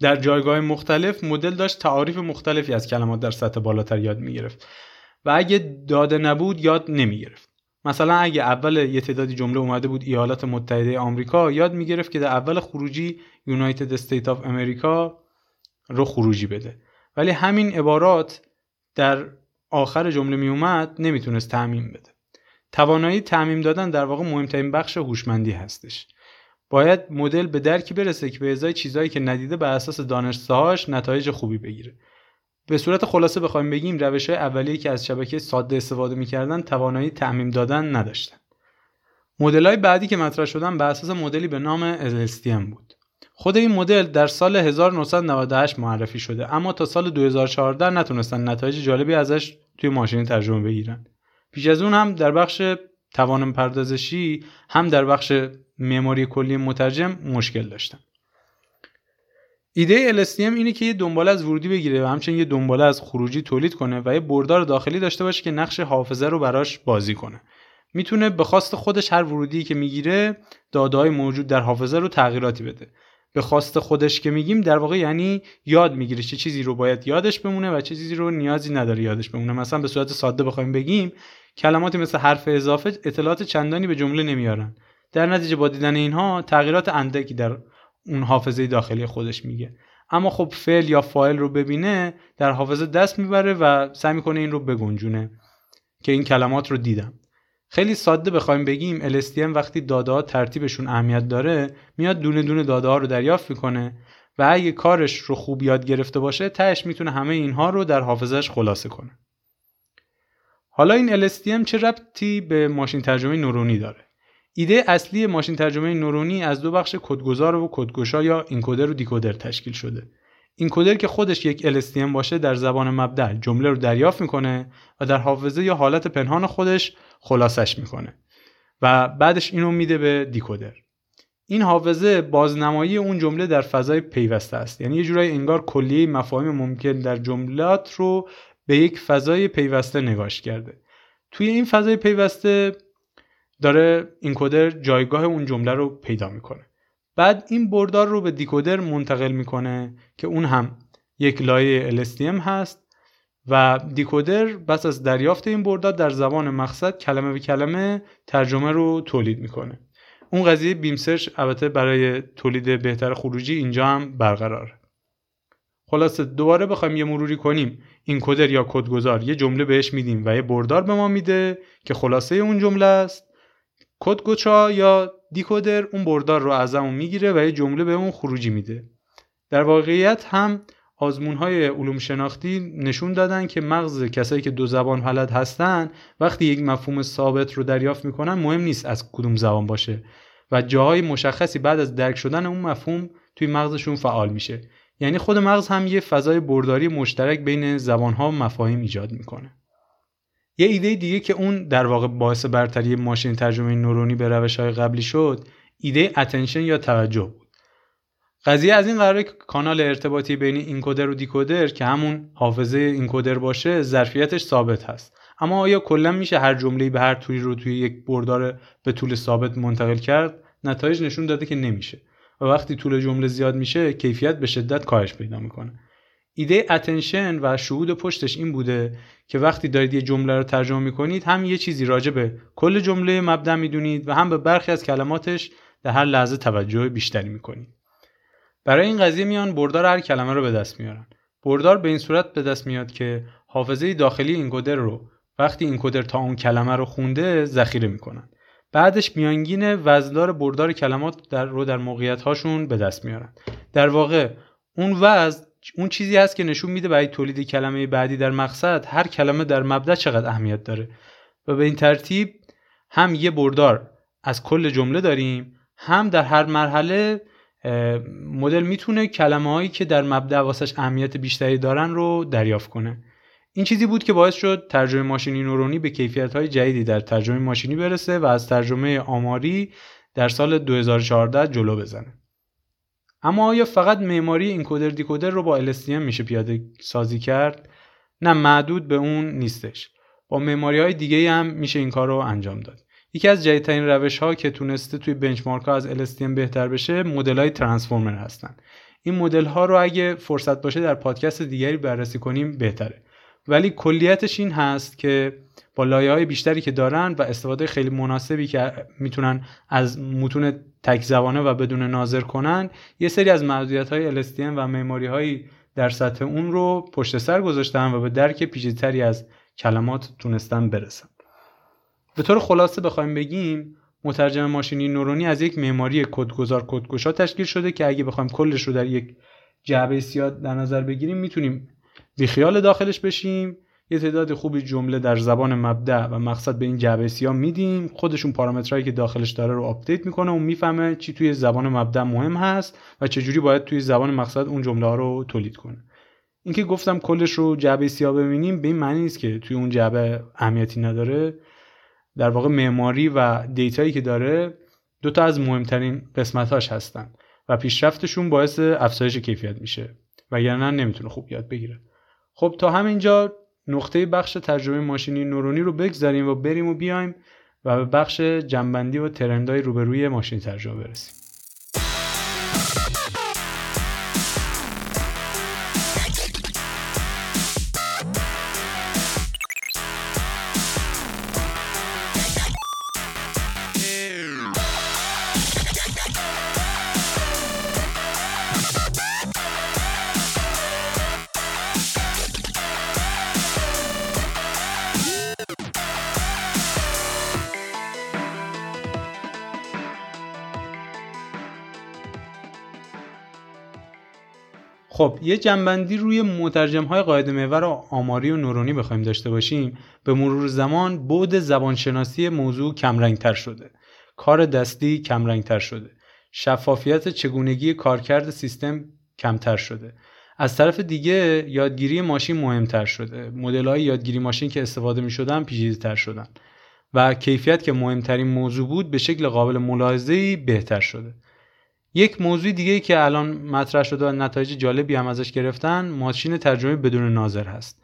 در جایگاه مختلف مدل داشت تعاریف مختلفی از کلمات در سطح بالاتر یاد می گرفت و اگه داده نبود یاد نمی گرفت مثلا اگه اول یه تعدادی جمله اومده بود ایالات متحده آمریکا یاد می گرفت که در اول خروجی United States of America رو خروجی بده. ولی همین عبارات در آخر جمله می اومد نمی‌تونست تعمیم بده. توانایی تعمیم دادن در واقع مهمترین بخش هوشمندی هستش. باید مدل به درکی برسه که به ازای چیزهایی که ندیده بر اساس دانش نتایج خوبی بگیره. به صورت خلاصه بخوایم بگیم روش های اولیه که از شبکه ساده استفاده می‌کردن توانایی تعمیم دادن نداشتن. مدل های بعدی که مطرح شدن بر اساس مدلی به نام LSTM بود. خود این مدل در سال 1998 معرفی شده اما تا سال 2014 نتونستن نتایج جالبی ازش توی ماشین ترجمه بگیرن. پیش از اون هم در بخش توان پردازشی هم در بخش معماری کلی مترجم مشکل داشتن. ایده LSTM اینه که یه دنباله از ورودی بگیره و همچنین یه دنباله از خروجی تولید کنه و یه بردار داخلی داشته باشه که نقش حافظه رو براش بازی کنه. می‌تونه به خواست خودش هر ورودی که می‌گیره دادههای موجود در حافظه رو تغییراتی بده. به خواست خودش که میگیم در واقع یعنی یاد می‌گیره چه چیزی رو باید یادش بمونه و چه چیزی رو نیازی نداره یادش بمونه. مثلا به صورت ساده بخوایم بگیم کلماتی مثل حرف اضافه اطلاعات چندانی به جمله نمیارن. در نتیجه با دیدن اینها تغییرات اندکی در اون حافظه داخلی خودش میگه. اما خب فعل یا فایل رو ببینه در حافظه دست می‌بره و سعی می‌کنه این رو بگنجونه که این کلمات رو دیدم. خیلی ساده بخوایم بگیم LSTM وقتی داده ها ترتیبشون اهمیت داره میاد دونه دونه داده ها رو دریافت می‌کنه و اگه کارش رو خوب یاد گرفته باشه تهش می‌تونه همه اینها رو در حافظش خلاصه کنه. حالا این LSTM چه ربطی به ماشین ترجمه نورونی داره؟ ایده اصلی ماشین ترجمه نورونی از دو بخش کدگذار و کدگشا یا اینکودر و دیکودر تشکیل شده. اینکودر که خودش یک LSTM باشه در زبان مبدع جمله رو دریافت می‌کنه و در حافظه یا حالت پنهان خودش خلاصش می‌کنه و بعدش اینو میده به دیکودر. این حافظه بازنمایی اون جمله در فضای پیوسته است. یعنی یه جورایی انگار کلیه مفاهیم ممکن در جملات رو به یک فضای پیوسته نگاش کرده. توی این فضای پیوسته داره اینکودر جایگاه اون جمله رو پیدا می‌کنه. بعد این بردار رو به دیکودر منتقل می‌کنه که اون هم یک لایه LSTM هست و دیکودر بس از دریافت این بردار در زبان مقصد کلمه به کلمه ترجمه رو تولید می‌کنه. اون قضیه بیم سرچ البته برای تولید بهتر خروجی اینجا هم برقراره. خلاصه دوباره بخوایم یه مروری کنیم. این کدر یا کدگذار یه جمله بهش میدیم و یه بردار به ما میده که خلاصه اون جمله است. کدگوچا یا دیکودر اون بردار رو ازمون می‌گیره و یه جمله به اون خروجی میده. در واقعیت هم آزمون های علوم شناختی نشون دادن که مغز کسایی که دو زبان بلد هستن وقتی یک مفهوم ثابت رو دریافت می‌کنن مهم نیست از کدوم زبان باشه و جاهای مشخصی بعد از درک شدن اون مفهوم توی مغزشون فعال میشه. یعنی خود مغز هم یه فضای برداری مشترک بین زبانها و مفاهیم ایجاد می‌کنه. یه ایده دیگه که اون در واقع باعث برتری ماشین ترجمه نورونی به روش های قبلی شد ایده attention یا توجه بود. قضیه از این قراره که کانال ارتباطی بین encoder و decoder که همون حافظه encoder باشه ظرفیتش ثابت هست. اما آیا کلا میشه هر جمله به هر طولی رو توی یک بردار به طول ثابت منتقل کرد؟ نتایج نشون داده که نمیشه. و وقتی طول جمله زیاد میشه کیفیت به شدت کاهش پیدا می‌کنه. ایده attention و شهود پشتش این بوده که وقتی دارید یه جمله رو ترجمه می‌کنید هم یه چیزی راجع به کل جمله مبدا می‌دونید و هم به برخی از کلماتش در هر لحظه توجه بیشتری می‌کنید. برای این قضیه میان بردار هر کلمه رو به دست میارن. بردار به این صورت به دست میاد که حافظه داخلی اینکودر رو وقتی اینکودر تا اون کلمه رو خونده ذخیره می‌کنن. بعدش میانگین وزندار بردار کلمات در رو در موقعیت هاشون به دست میارن. در واقع اون وزن اون چیزی هست که نشون میده برای تولید کلمه بعدی در مقصد هر کلمه در مبدا چقدر اهمیت داره. و به این ترتیب هم یه بردار از کل جمله داریم هم در هر مرحله مدل می‌تونه کلمه هایی که در مبدا واسش اهمیت بیشتری دارن رو دریافت کنه. این چیزی بود که باعث شد ترجمه ماشینی نورونی به کیفیت های جدیدی در ترجمه ماشینی برسه و از ترجمه آماری در سال 2014 جلو بزنه. اما آیا فقط معماری اینکودر دیکودر رو با LSTM میشه پیاده سازی کرد؟ نه محدود به اون نیستش. با معماری های دیگه هم میشه این کار رو انجام داد. یکی از جدیدترین روش ها که تونسته توی بنچمارک ها از LSTM بهتر بشه مدل های ترانسفورمر هستن. این مدل ها رو اگه فرصت باشه در پادکست دیگری بررسی کنیم بهتره. ولی کلیتش این هست که با لایه های بیشتری که دارن و استفاده خیلی مناسبی که می‌تونن از متون تک زبانه و بدون ناظر کنن یه سری از محدودیت های LSTM و معماری های در سطح اون رو پشت سر گذاشتن و به درک پیچیده‌تری از کلمات تونستن برسن. به طور خلاصه بخوایم بگیم مترجم ماشینی نورونی از یک معماری کدگذار کدگشا تشکیل شده که اگه بخوایم کلش رو در یک جعبه سیاه در نظر بگیریم می‌تونیم بیخیال داخلش بشیم. یه تعداد خوبی جمله در زبان مبدأ و مقصد به این جعبه سیاه میدیم. خودشون پارامترهایی که داخلش داره رو آپدیت می‌کنه و می‌فهمه چی توی زبان مبدأ مهم هست و چجوری باید توی زبان مقصد اون جمله ها رو تولید کنه. اینکه گفتم کلش رو جعبه سیاه ببینیم به این معنی نیست که توی اون جعبه اهمیتی نداره. در واقع معماری و دیتایی که داره دو تا از مهمترین قسمتاش هستن و پیشرفتشون باعث افزایش کیفیت میشه و نه نمی‌تونه خوب یاد بگیره. خب تا همینجا نقطه بخش ترجمه ماشینی نورونی رو بگذاریم و بریم و بیایم و به بخش جنبندی و ترندهای روبروی ماشین ترجمه برسیم. خب یه جنبندی روی مترجم های قاعده محور و آماری و نورونی بخوایم داشته باشیم. به مرور زمان بعد زبانشناسی موضوع کمرنگتر شده. کار دستی کمرنگتر شده. شفافیت چگونگی کارکرد سیستم کمتر شده. از طرف دیگه یادگیری ماشین مهمتر شده. مدل های یادگیری ماشین که استفاده می شدن پیچیده‌تر شدن. و کیفیت که مهمترین موضوع بود به شکل قابل ملاحظه‌ای بهتر شده. یک موضوع دیگه که الان مطرح شده و نتایج جالبی هم ازش گرفتن ماشین ترجمه بدون ناظر هست.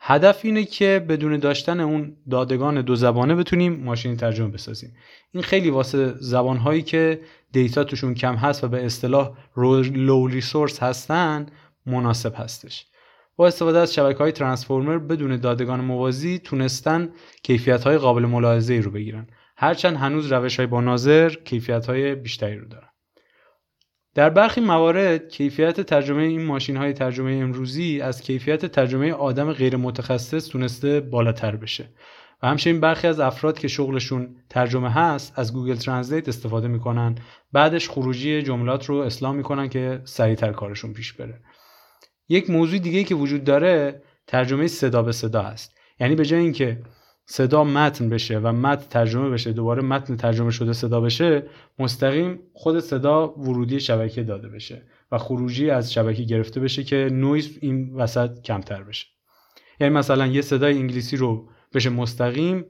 هدف اینه که بدون داشتن اون دادگان دو زبانه بتونیم ماشین ترجمه بسازیم. این خیلی واسه زبانهایی که دیتا توشون کم هست و به اصطلاح لو ریسورس هستن مناسب هستش. با استفاده از شبکه های ترانسفورمر بدون دادگان موازی تونستن کیفیت های قابل ملاحظه رو بگیرن. هرچند هنوز روش های با ناظر کیفیت های بیشتری رو دارن. در برخی موارد کیفیت ترجمه این ماشین های ترجمه امروزی از کیفیت ترجمه آدم غیر متخصص تونسته بالاتر بشه. و همچنین برخی از افراد که شغلشون ترجمه هست از Google Translate استفاده می‌کنن. بعدش خروجی جملات رو اصلاح می‌کنن که سریعتر کارشون پیش بره. یک موضوع دیگه که وجود داره ترجمه صدا به صدا هست. یعنی به جای اینکه صدا متن بشه و متن ترجمه بشه دوباره متن ترجمه شده صدا بشه مستقیم خود صدا ورودی شبکه داده بشه و خروجی از شبکه گرفته بشه که نویز این وسط کمتر بشه. یعنی مثلا یه صدای انگلیسی رو بشه مستقیم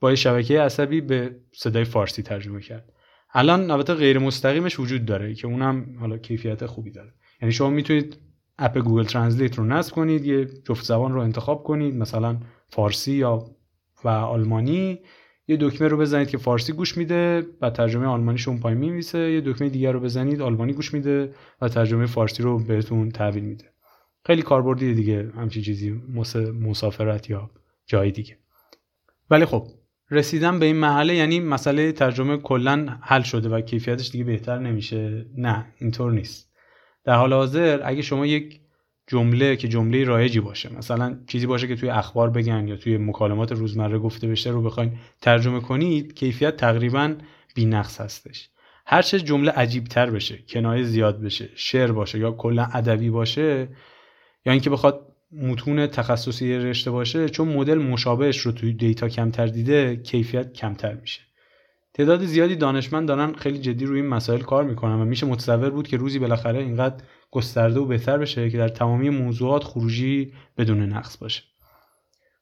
با شبکه عصبی به صدای فارسی ترجمه کرد. الان البته غیر مستقیمش وجود داره که اونم حالا کیفیت خوبی داره. یعنی شما می‌تونید اپ Google Translate رو نصب کنید یه جفت زبان رو انتخاب کنید مثلا فارسی یا و آلمانی. یه دکمه رو بزنید که فارسی گوش میده و ترجمه آلمانیش اون پایین می‌نویسه یه دکمه دیگر رو بزنید آلمانی گوش میده و ترجمه فارسی رو بهتون تحویل میده. خیلی کاربردی دیگه همچین چیزی مسافرت یا جای دیگه. ولی خب رسیدن به این مرحله یعنی مسئله ترجمه کلا حل شده و کیفیتش دیگه بهتر نمیشه. نه اینطور نیست. در حال حاضر اگه شما یک جمله که جمله رایجی باشه. مثلا چیزی باشه که توی اخبار بگن یا توی مکالمات روزمره گفته بشه رو بخواین ترجمه کنید کیفیت تقریبا نقص هستش. هر چه جمله عجیب تر بشه کنایه زیاد بشه شعر باشه یا کلا ادبی باشه یا اینکه بخواد متون تخصصی رشته باشه چون مدل مشابهش رو توی دیتا کمتر دیده کیفیت کمتر میشه. تعداد زیادی دانشمند دارن خیلی جدی روی این مسائل کار می‌کنن و میشه متصور بود که روزی بالاخره اینقدر گسترده و بهتر بشه که در تمامی موضوعات خروجی بدون نقص باشه.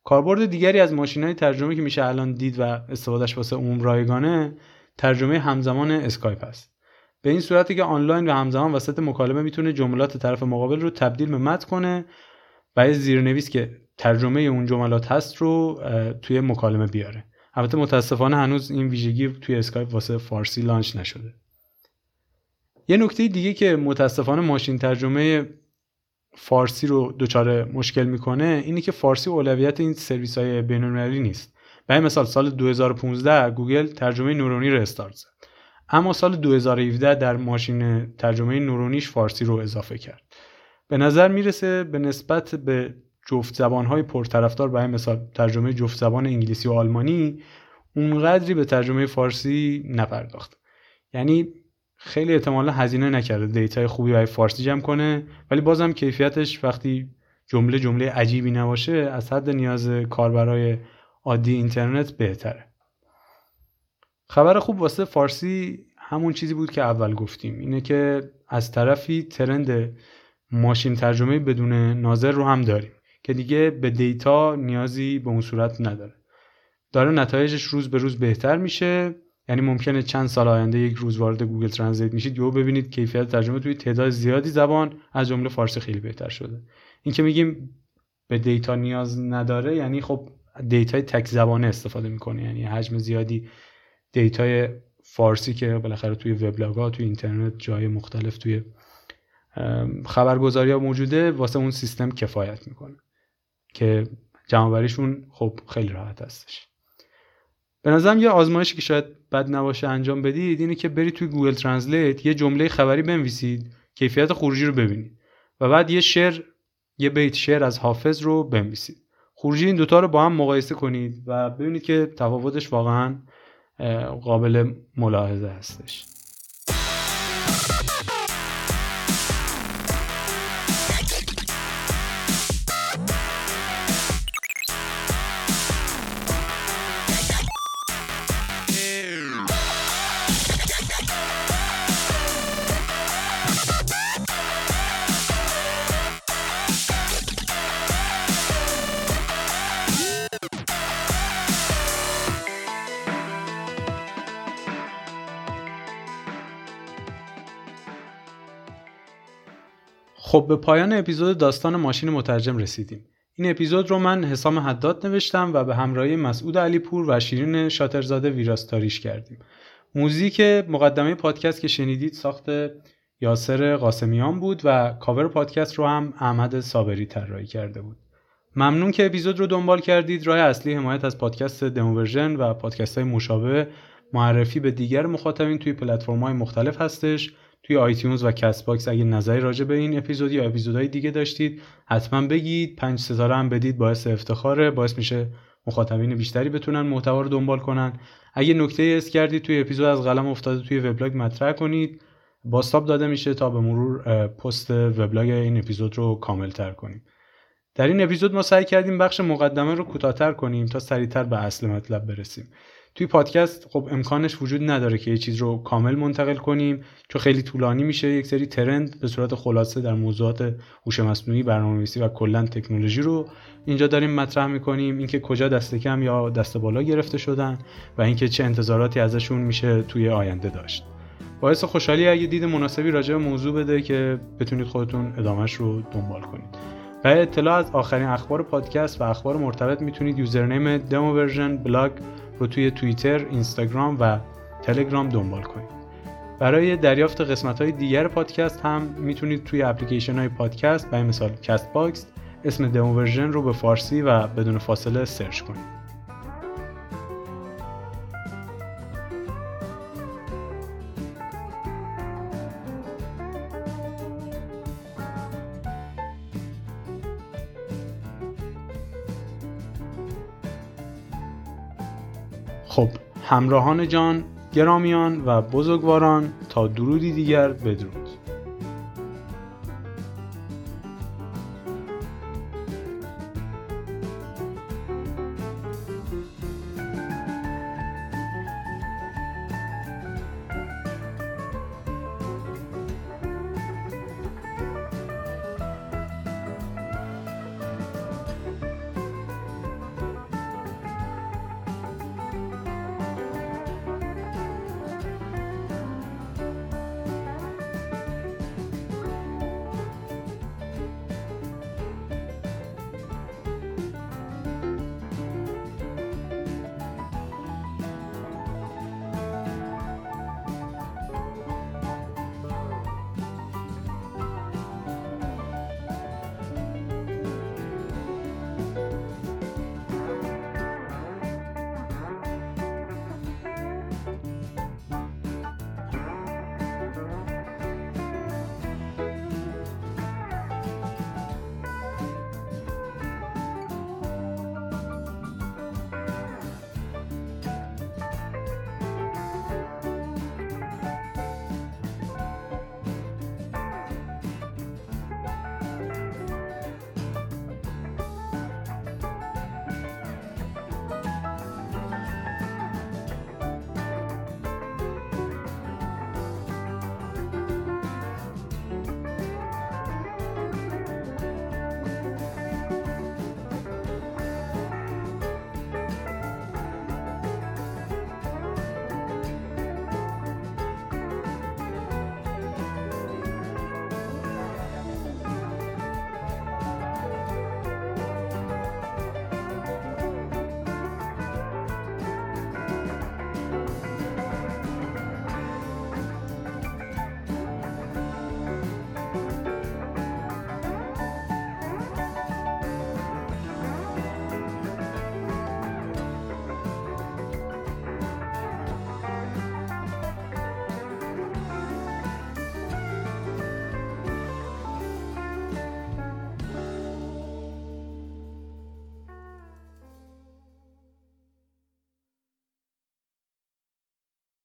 کاربرد دیگری از ماشین های ترجمه که میشه الان دید و استفادهش واسه عموم رایگانه ترجمه همزمان اسکایپ است. به این صورتی که آنلاین و همزمان وسط مکالمه می‌تونه جملات طرف مقابل رو تبدیل به متن کنه و یه زیرنویس که ترجمه اون جملات هست رو توی مکالمه بیاره. البته متاسفانه هنوز این ویژگی توی اسکایپ واسه فارسی launch نشده. یه نکته دیگه که متاسفانه ماشین ترجمه فارسی رو دچار مشکل می‌کنه اینه که فارسی اولویت این سرویس های نیست. به مثال سال 2015 گوگل ترجمه نورونی رو استارت زد. اما سال 2017 در ماشین ترجمه نورونیش فارسی رو اضافه کرد. به نظر می‌رسه به نسبت به جفت زبان های پرطرفدار به مثال ترجمه جفت زبان انگلیسی و آلمانی اونقدری به ترجمه فارسی نپرداخت. یعنی خیلی احتمالا هزینه نکرده. دیتای خوبی برای فارسی جمع کنه. ولی بازم کیفیتش وقتی جمله جمله عجیبی نباشه از حد نیاز کاربرای عادی اینترنت بهتره. خبر خوب واسه فارسی همون چیزی بود که اول گفتیم. اینه که از طرفی ترند ماشین ترجمه بدون ناظر رو هم داریم که دیگه به data نیازی به اون صورت نداره. داره نتایجش روز به روز بهتر میشه. یعنی ممکنه چند سال آینده یک روز وارد Google Translate میشید یهو ببینید کیفیت ترجمه توی تعداد زیادی زبان از جمله فارسی خیلی بهتر شده. این که میگیم به data نیاز نداره یعنی خب data ی تک زبانه استفاده می‌کنه. یعنی حجم زیادی data ی فارسی که بالاخره توی وبلاگ ها توی اینترنت جای مختلف توی خبرگزاری ها موجوده واسه اون سیستم کفایت می‌کنه که جمع‌آوریشون خب خیلی راحت هستش. به نظرم یه آزمایشی که شاید بد نباشه انجام بدید اینه که برید توی Google Translate یه جمله خبری بنویسید کیفیت خروجی رو ببینید و بعد یه شعر یه بیت شعر از حافظ رو بنویسید. خروجی این دوتا رو با هم مقایسه کنید و ببینید که تفاوتش واقعا قابل ملاحظه هستش. خب به پایان اپیزود داستان ماشین مترجم رسیدیم. این اپیزود رو من حسام حداد نوشتم و به همراهی مسعود علیپور و شیرین شاترزاده ویراستاریش کردیم. موزیک مقدمه پادکست که شنیدید ساخت یاسر قاسمیان بود و کاور پادکست رو هم احمد صابری طراحی کرده بود. ممنون که اپیزود رو دنبال کردید. راه اصلی حمایت از پادکست دموورژن و پادکست های مشابه معرفی به دیگر مخاطبین توی پلتفرم های مختلف هستش توی iTunes و Castbox اگه نظری راجع به این اپیزود یا اپیزودهای دیگه داشتید حتما بگید. پنج ستاره هم بدید باعث افتخاره باعث میشه مخاطبین بیشتری بتونن محتوا رو دنبال کنن. اگه نکته‌ای حس کردید توی اپیزود از قلم افتاده توی وبلاگ مطرح کنید. بازتاب داده میشه تا به مرور پست وبلاگ این اپیزود رو کامل تر کنیم. در این اپیزود ما سعی کردیم بخش مقدمه رو کوتاهتر کنیم تا سریعتر به اصل مطلب برسیم. توی پادکست خب امکانش وجود نداره که یه چیز رو کامل منتقل کنیم چون خیلی طولانی میشه یک سری trend به صورت خلاصه در موضوعات هوش مصنوعی برنامه‌نویسی و کلا تکنولوژی رو اینجا داریم مطرح می‌کنیم. اینکه کجا دست کم یا دست بالا گرفته شدن و اینکه چه انتظاراتی ازشون میشه توی آینده داشت. باعث خوشحالیه اگه دید مناسبی راجع به موضوع بده که بتونید خودتون ادامهش رو دنبال کنید. و اطلاع از آخرین اخبار پادکست و اخبار مرتبط می‌تونید username demo version blog رو توی توییتر، اینستاگرام و تلگرام دنبال کنید. برای دریافت قسمت های دیگر پادکست هم می‌تونید توی اپلیکیشن های پادکست به مثال Castbox اسم دمو ورژن رو به فارسی و بدون فاصله search کنید. همراهان جان گرامیان و بزرگواران تا درودی دیگر بدرود.